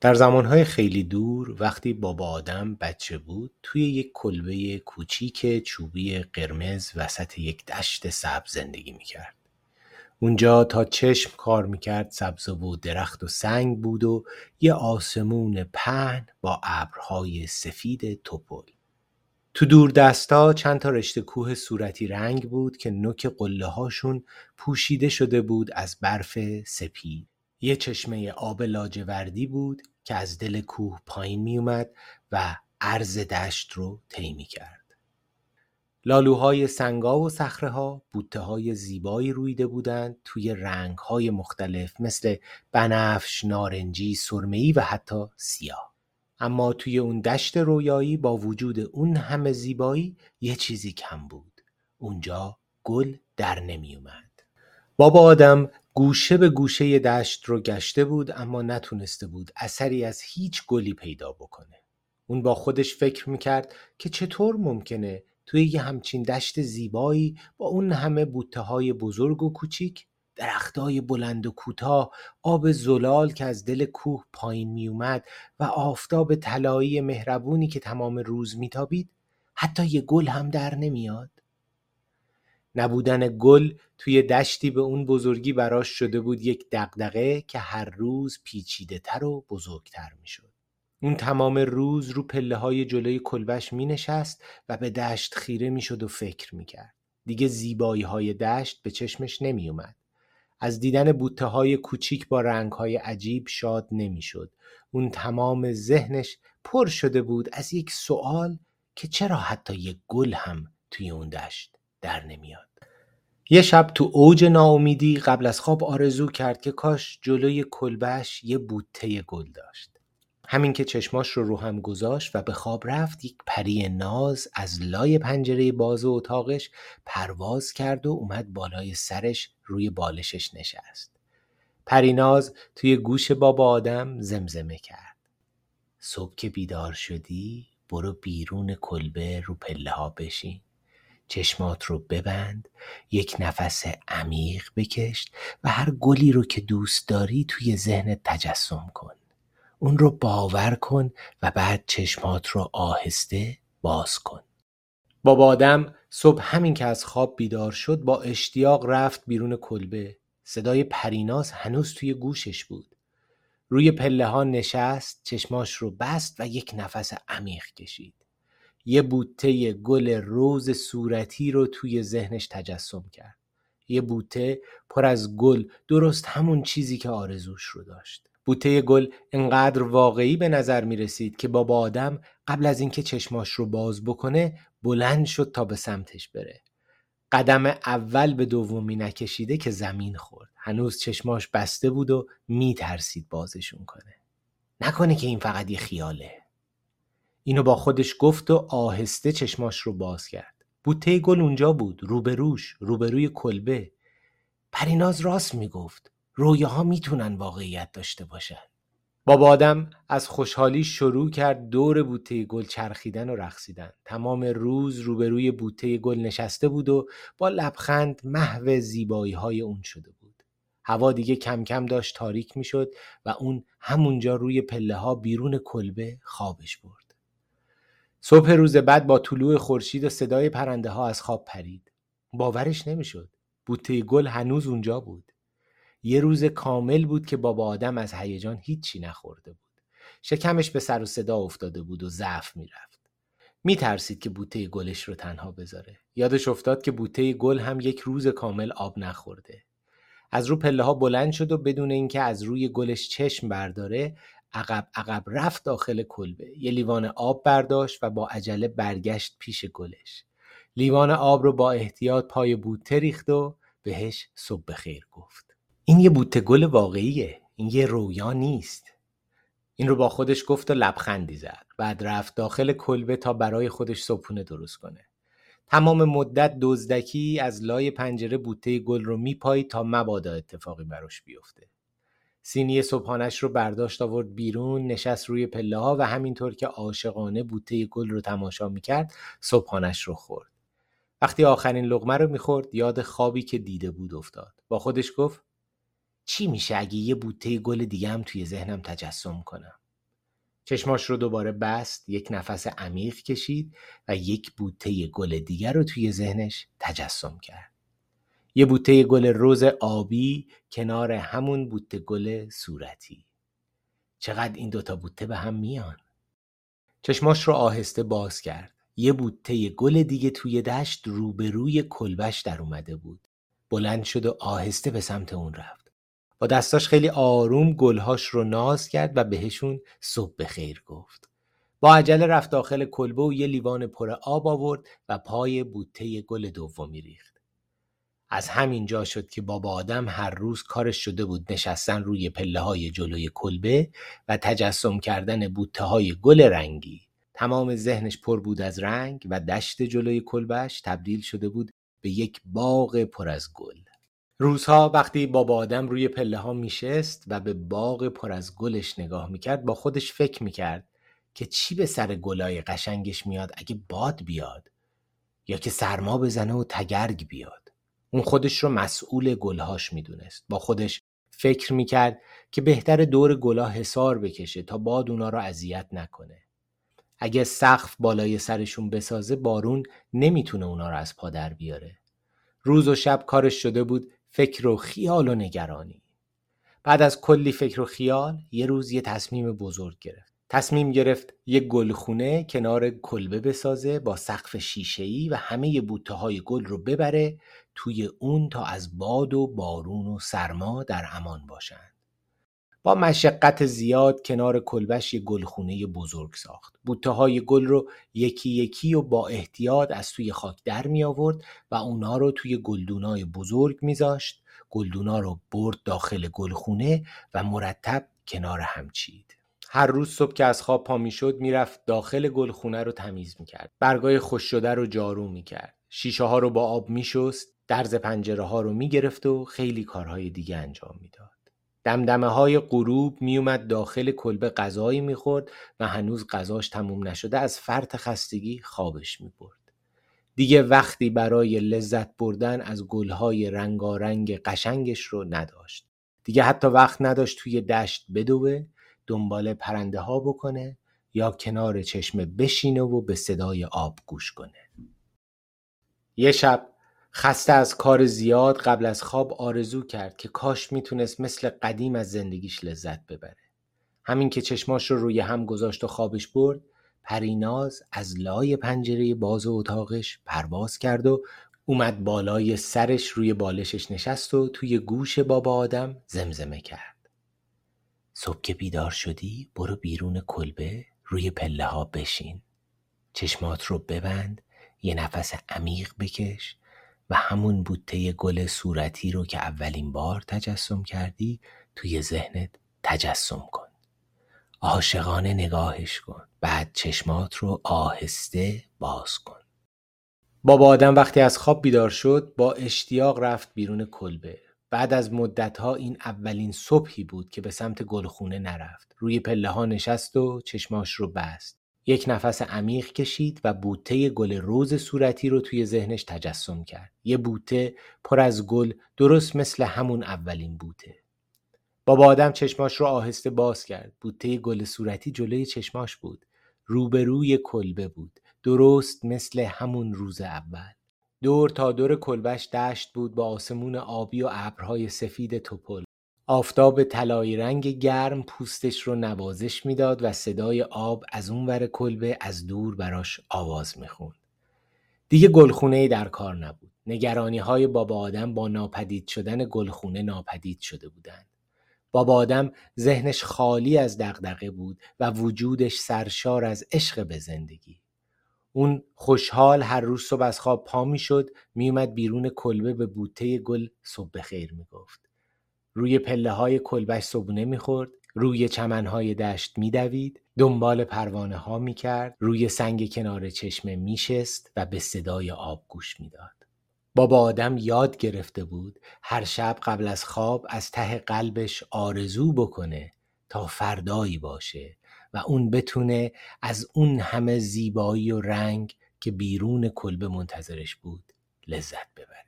در زمانهای خیلی دور وقتی بابا آدم بچه بود توی یک کلبه کوچیک چوبی قرمز وسط یک دشت سبز زندگی می‌کرد. اونجا تا چشم کار می‌کرد سبز و درخت و سنگ بود و یه آسمون پهن با ابرهای سفید توپل. تو دور دستا چند تا رشته کوه صورتی رنگ بود که نوک قله هاشون پوشیده شده بود از برف سپید. یه چشمه آب لاجوردی بود که از دل کوه پایین می اومد و عرض دشت رو طی کرد. لالوهای سنگا و صخره ها بوته های زیبایی رویده بودند توی رنگ های مختلف مثل بنفش، نارنجی، سرمه‌ای و حتی سیاه. اما توی اون دشت رویایی با وجود اون همه زیبایی یه چیزی کم بود. اونجا گل در نمی اومد. بابا آدم گوشه به گوشه دشت رو گشته بود اما نتونسته بود اثری از هیچ گلی پیدا بکنه. اون با خودش فکر می‌کرد که چطور ممکنه توی یه همچین دشت زیبایی با اون همه بوته های بزرگ و کوچیک درختای بلند و کوتاه آب زلال که از دل کوه پایین میومد و آفتاب طلایی مهربونی که تمام روز میتابید حتی یه گل هم در نمیاد نبودن گل توی دشتی به اون بزرگی براش شده بود یک دغدغه که هر روز پیچیده تر و بزرگتر می‌شد. اون تمام روز رو پله های جلوی کلبش می نشست و به دشت خیره می شد و فکر می کرد. دیگه زیبایی های دشت به چشمش نمی اومد. از دیدن بوته های کوچیک با رنگ های عجیب شاد نمی شد. اون تمام ذهنش پر شده بود از یک سوال که چرا حتی یک گل هم توی اون دشت در نمیاد. یه شب تو اوج ناامیدی قبل از خواب آرزو کرد که کاش جلوی کلبش یه بوته گل داشت. همین که چشماش رو رو هم گذاشت و به خواب رفت یک پری ناز از لای پنجره باز اتاقش پرواز کرد و اومد بالای سرش روی بالشش نشست. پریناز توی گوش بابا آدم زمزمه کرد. صبح که بیدار شدی برو بیرون کلبه رو پله ها بشین. چشمات رو ببند یک نفس عمیق بکش و هر گلی رو که دوست داری توی ذهنت تجسم کن. اون رو باور کن و بعد چشمات رو آهسته باز کن. بابا آدم صبح همین که از خواب بیدار شد با اشتیاق رفت بیرون کلبه. صدای پریناز هنوز توی گوشش بود. روی پله ها نشست چشماش رو بست و یک نفس عمیق کشید. یه بوته گل روز صورتی رو توی ذهنش تجسم کرد. یه بوته پر از گل درست همون چیزی که آرزوش رو داشت. بوته گل انقدر واقعی به نظر می رسید که بابا آدم قبل از اینکه چشماش رو باز بکنه بلند شد تا به سمتش بره. قدم اول به دومی نکشیده که زمین خورد. هنوز چشماش بسته بود و می ترسید بازشون کنه. نکنه که این فقط یه خیاله. اینو با خودش گفت و آهسته چشماش رو باز کرد. بوته گل اونجا بود روبروش روبروی کلبه. پریناز راست می‌گفت رویاها می‌تونن واقعیت داشته باشن. بابا آدم از خوشحالی شروع کرد دور بوته گل چرخیدن و رقصیدن. تمام روز روبروی بوته گل نشسته بود و با لبخند محو زیبایی های اون شده بود. هوا دیگه کم کم داشت تاریک می‌شد و اون همونجا روی پله ها بیرون کلبه خوابش برد. صبح روز بعد با طلوع خورشید و صدای پرنده ها از خواب پرید. باورش نمی‌شد. بوته گل هنوز اونجا بود. یه روز کامل بود که بابا آدم از هیجان هیچی نخورده بود. شکمش به سر و صدا افتاده بود و ضعف می‌رفت. میترسید که بوته گلش رو تنها بذاره. یادش افتاد که بوته گل هم یک روز کامل آب نخورده. از رو پله ها بلند شد و بدون اینکه از روی گلش چشم برداره عقب عقب رفت داخل کلبه. یه لیوان آب برداشت و با عجله برگشت پیش گلش. لیوان آب رو با احتیاط پای بوته ریخت و بهش صبح بخیر گفت. این یه بوته گل واقعیه. این یه رویا نیست. این رو با خودش گفت و لبخندی زد. بعد رفت داخل کلبه تا برای خودش صبحونه درست کنه. تمام مدت دزدکی از لای پنجره بوته گل رو میپایید تا مبادا اتفاقی براش بیفته. سینی صبحانش رو برداشت آورد بیرون نشست روی پله ها و همینطور که عاشقانه بوته گل رو تماشا می‌کرد صبحانش رو خورد. وقتی آخرین لغمه رو می‌خورد یاد خوابی که دیده بود افتاد. با خودش گفت چی میشه اگه یه بوته گل دیگه هم توی ذهنم تجسم کنم؟ چشماش رو دوباره بست یک نفس عمیق کشید و یک بوته گل دیگر رو توی ذهنش تجسم کرد. یه بوته گل روز آبی کنار همون بوته گل صورتی. چقدر این دوتا بوته به هم میان؟ چشماش رو آهسته باز کرد. یه بوته گل دیگه توی دشت روبروی کلبش در اومده بود. بلند شد و آهسته به سمت اون رفت. با دستاش خیلی آروم گلهاش رو ناز کرد و بهشون صبح بخیر گفت. با عجله رفت داخل کلبه و یه لیوان پر آب آورد و پای بوته گل دومی ریخت. از همین جا شد که بابا آدم هر روز کارش شده بود نشستن روی پله های جلوی کلبه و تجسم کردن بوته های گل رنگی. تمام ذهنش پر بود از رنگ و دشت جلوی کلبش تبدیل شده بود به یک باغ پر از گل. روزها وقتی بابا آدم روی پله ها میشست و به باغ پر از گلش نگاه می‌کرد با خودش فکر می‌کرد که چی به سر گلای قشنگش میاد اگه باد بیاد یا که سرما بزنه و تگرگ بیاد. اون خودش رو مسئول گلهاش می‌دونست. با خودش فکر می‌کرد که بهتر دور گلا حسار بکشه تا باد اونا رو اذیت نکنه. اگه سقف بالای سرشون بسازه بارون نمی‌تونه اونا رو از پا در بیاره. روز و شب کارش شده بود فکر و خیال و نگرانی. بعد از کلی فکر و خیال یه روز یه تصمیم بزرگ گرفت. تصمیم گرفت یک گلخونه کنار کلبه بسازه با سقف شیشه‌ای و همه بوته های گل رو ببره توی اون تا از باد و بارون و سرما در امان باشند. با مشقت زیاد کنار کلبش یک گلخونه بزرگ ساخت. بوته های گل رو یکی یکی و با احتیاط از توی خاک در می آورد و اونا رو توی گلدونای بزرگ میذاشت. گلدونا رو برد داخل گلخونه و مرتب کنار هم چید. هر روز صبح که از خواب پا می‌شد می‌رفت داخل گلخونه رو تمیز می‌کرد برگای خوش شده رو جارو می‌کرد شیشه ها رو با آب میشست درز پنجره ها رو می‌گرفت و خیلی کارهای دیگه انجام می‌داد. دمدمه های غروب میومد داخل کلبه غذایی می‌خورد و هنوز غذاش تموم نشده از فرط خستگی خوابش می‌برد. دیگه وقتی برای لذت بردن از گلهای رنگارنگ قشنگش رو نداشت. دیگه حتی وقت نداشت توی دشت بدوه دنبال پرنده ها بکنه یا کنار چشمه بشینه و به صدای آب گوش کنه. یه شب خسته از کار زیاد قبل از خواب آرزو کرد که کاش می‌تونست مثل قدیم از زندگیش لذت ببره. همین که چشماش رو روی هم گذاشت و خوابش برد پریناز از لای پنجره باز اتاقش پرواز کرد و اومد بالای سرش روی بالشش نشست و توی گوش بابا آدم زمزمه کرد. صبح که بیدار شدی برو بیرون کلبه روی پله ها بشین چشمات رو ببند یه نفس عمیق بکش و همون بوته گل صورتی رو که اولین بار تجسم کردی توی ذهنت تجسم کن عاشقانه نگاهش کن بعد چشمات رو آهسته باز کن بابا آدم وقتی از خواب بیدار شد با اشتیاق رفت بیرون کلبه بعد از مدتها این اولین صبحی بود که به سمت گلخونه نرفت. روی پله ها نشست و چشماش رو بست. یک نفس عمیق کشید و بوته گل روز صورتی رو توی ذهنش تجسم کرد. یه بوته پر از گل درست مثل همون اولین بوته. بابا آدم چشماش رو آهسته باز کرد. بوته گل صورتی جلوی چشماش بود. روبروی کلبه بود. درست مثل همون روز اول. دور تا دور کلبش دشت بود با آسمون آبی و ابرهای سفید توپل آفتاب طلایی رنگ گرم پوستش رو نوازش می‌داد و صدای آب از اون ور کلبه از دور براش آواز می‌خوند. دیگه گلخونه در کار نبود. نگرانی های بابا آدم با ناپدید شدن گلخونه ناپدید شده بودند. بابا آدم ذهنش خالی از دغدغه بود و وجودش سرشار از عشق به زندگی. اون خوشحال هر روز صبح از خواب پا می‌شد میومد بیرون کلبه به بوته گل صبح بخیر می‌گفت روی پله های کلبش صبونه می‌خورد روی چمنهای دشت میدوید دنبال پروانه ها می‌کرد روی سنگ کنار چشمه میشست و به صدای آب گوش می‌داد. بابا آدم یاد گرفته بود هر شب قبل از خواب از ته قلبش آرزو بکنه تا فردایی باشه و اون بتونه از اون همه زیبایی و رنگ که بیرون کلبه منتظرش بود لذت ببره.